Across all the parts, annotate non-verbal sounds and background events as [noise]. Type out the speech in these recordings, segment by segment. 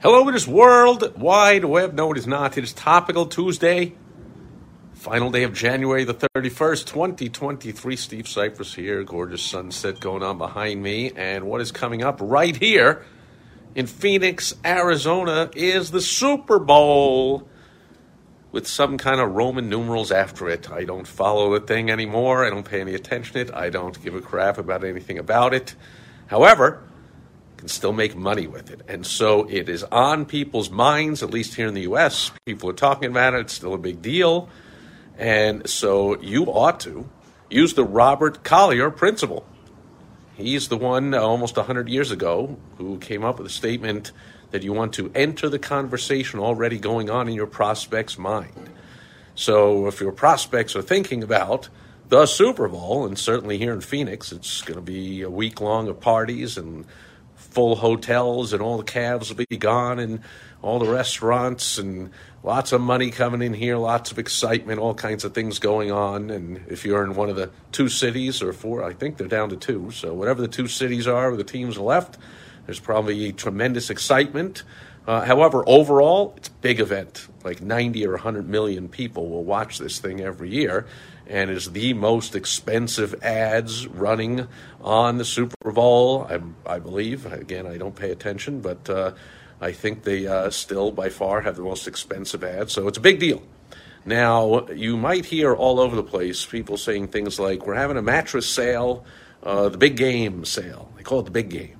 Hello, it is World Wide Web. No, it is not. It is Topical Tuesday, final day of January the 31st, 2023. Steve Sipress here. Gorgeous sunset going on behind me. And what is coming up right here in Phoenix, Arizona is the Super Bowl with some kind of Roman numerals after it. I don't follow the thing anymore. I don't pay any attention to it. I don't give a crap about anything about it. However, can still make money with it. And so it is on people's minds, at least here in the US. People are talking about it, it's still a big deal. And so you ought to use the Robert Collier principle. He's the one uh, almost 100 years ago who came up with a statement that you want to enter the conversation already going on in your prospect's mind. So if your prospects are thinking about the Super Bowl, and certainly here in Phoenix, it's going to be a week long of parties and full hotels and all the cabs will be gone and all the restaurants and lots of money coming in here, lots of excitement, all kinds of things going on. And if you're in one of the two cities or four, I think they're down to two. So whatever the two cities are, with the teams left, there's probably tremendous excitement. Uh, however, overall, it's a big event. Like 90 or 100 million people will watch this thing every year and is the most expensive ads running on the Super Bowl, I, I believe. Again, I don't pay attention, but uh, I think they uh, still by far have the most expensive ads, so it's a big deal. Now, you might hear all over the place people saying things like, We're having a mattress sale, uh, the big game sale. They call it the big game.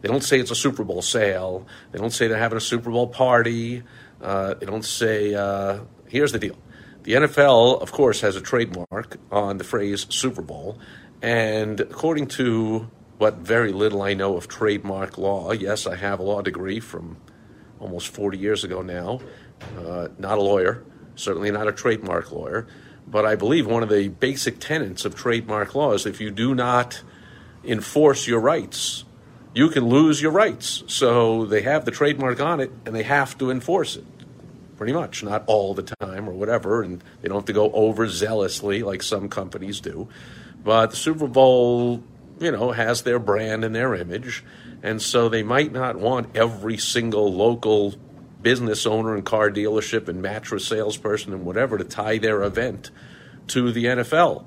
They don't say it's a Super Bowl sale. They don't say they're having a Super Bowl party. Uh, they don't say, uh, here's the deal the NFL, of course, has a trademark on the phrase Super Bowl. And according to what very little I know of trademark law, yes, I have a law degree from almost 40 years ago now. Uh, not a lawyer, certainly not a trademark lawyer. But I believe one of the basic tenets of trademark law is if you do not enforce your rights, you can lose your rights. So they have the trademark on it and they have to enforce it pretty much, not all the time or whatever, and they don't have to go overzealously like some companies do. But the Super Bowl, you know, has their brand and their image, and so they might not want every single local business owner and car dealership and mattress salesperson and whatever to tie their event to the NFL,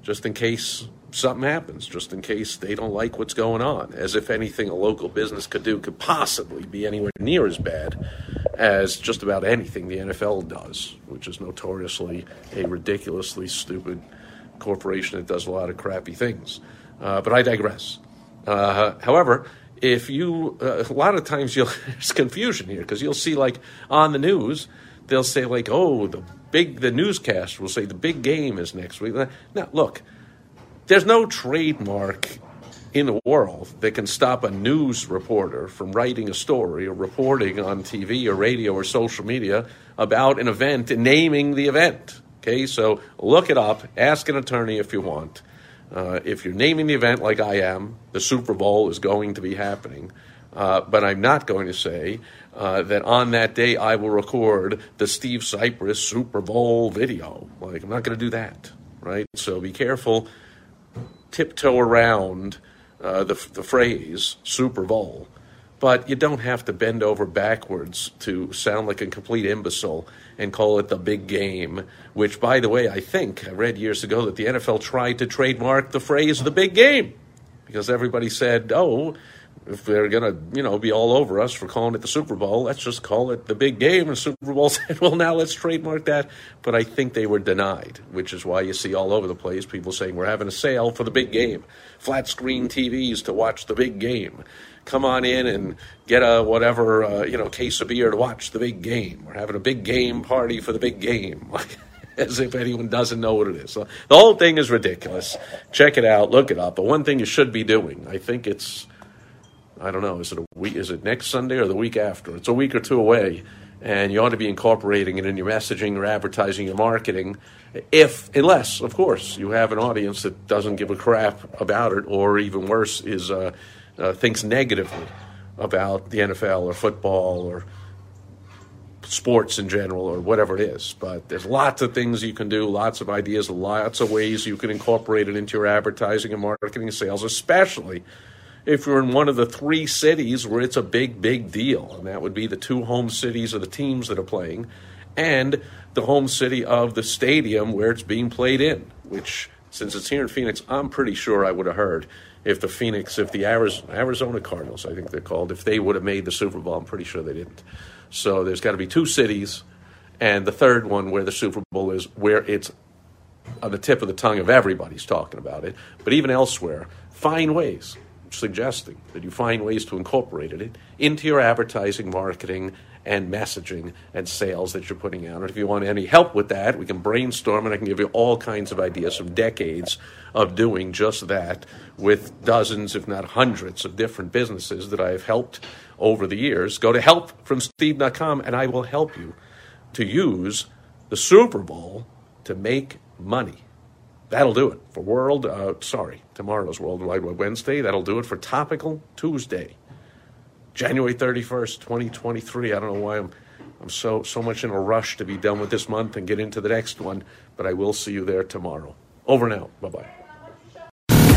just in case something happens, just in case they don't like what's going on, as if anything a local business could do could possibly be anywhere near as bad as just about anything the NFL does, which is notoriously a ridiculously stupid corporation that does a lot of crappy things. Uh, but I digress. Uh, however, if you, uh, a lot of times you'll, [laughs] there's confusion here because you'll see like on the news, they'll say like, oh, the big, the newscast will say the big game is next week. Now, look, there's no trademark in the world that can stop a news reporter from writing a story or reporting on TV or radio or social media about an event and naming the event. Okay, so look it up, ask an attorney if you want. Uh, if you're naming the event like I am, the Super Bowl is going to be happening. Uh, but I'm not going to say uh, that on that day I will record the Steve Sipress Super Bowl video. Like, I'm not going to do that, right? So be careful, tiptoe around uh, the, the phrase Super Bowl, but you don't have to bend over backwards to sound like a complete imbecile and call it the big game, which, by the way, I think I read years ago that the NFL tried to trademark the phrase the big game because everybody said, oh, if they're going to, you know, be all over us for calling it the Super Bowl, let's just call it the big game. And Super Bowl [laughs] said, well, now let's trademark that. But I think they were denied, which is why you see all over the place people saying we're having a sale for the big game, flat screen TVs to watch the big game. Come on in and get a whatever, uh, you know, case of beer to watch the big game. We're having a big game party for the big game. [laughs] as if anyone doesn't know what it is. So the whole thing is ridiculous. Check it out, look it up. But one thing you should be doing, I think it's I don't know. Is it a week? Is it next Sunday or the week after? It's a week or two away, and you ought to be incorporating it in your messaging, your advertising, your marketing. If, unless, of course, you have an audience that doesn't give a crap about it, or even worse, is uh, uh, thinks negatively about the NFL or football or sports in general or whatever it is. But there's lots of things you can do, lots of ideas, lots of ways you can incorporate it into your advertising and marketing and sales, especially if you're in one of the three cities where it's a big, big deal. And that would be the two home cities of the teams that are playing and the home city of the stadium where it's being played in, which, since it's here in Phoenix, I'm pretty sure I would have heard if the Phoenix, if the Arizona Cardinals, I think they're called, if they would have made the Super Bowl. I'm pretty sure they didn't. So there's got to be two cities, and the third one where the Super Bowl is, where it's on the tip of the tongue of everybody's talking about it. But even elsewhere, find ways, suggesting that you find ways to incorporate it into your advertising, marketing, and messaging and sales that you're putting out. And if you want any help with that, we can brainstorm and I can give you all kinds of ideas from decades of doing just that with dozens, if not hundreds, of different businesses that I have helped over the years. Go to helpfromsteve.com and I will help you to use the Super Bowl to make money. That'll do it for World, uh, sorry, tomorrow's World Wide Web Wednesday. That'll do it for Topical Tuesday. January 31st, 2023. I don't know why I'm I'm so so much in a rush to be done with this month and get into the next one, but I will see you there tomorrow. Over now. Bye-bye.